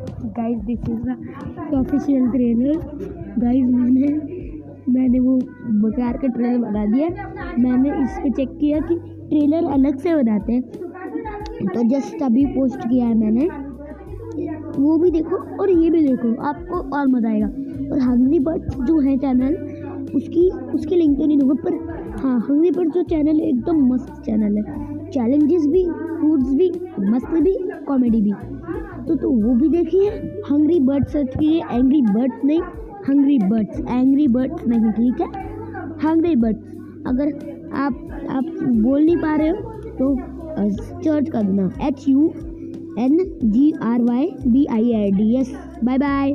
Guys this is official trailer guys मैंने मैंने वो बेकार का ट्रेलर बना दिया। मैंने इस पर चेक किया कि ट्रेलर अलग से बनाते हैं। तो जस्ट अभी पोस्ट किया है मैंने। वो भी देखो और ये भी देखो, आपको और मज़ा आएगा। और हंगरी बर्ड जो है चैनल उसकी उसकी लिंक तो नहीं दूँगा, पर हाँ हंगरी बर्ड जो चैनल है, एकदम मस्त चैनल है। चैलेंजेस भी फूड्स भी, मस्त भी कॉमेडी भी। तो तो वो भी देखिए हंग्री बर्ड सर्च कीजिए एंग्री बर्ड्स नहीं हंग्री बर्ड्स एंग्री बर्ड्स नहीं, ठीक है? हंग्री बर्ड्स अगर आप आप बोल नहीं पा रहे हो तो सर्च कर देना H U N G R Y B I I D S bye bye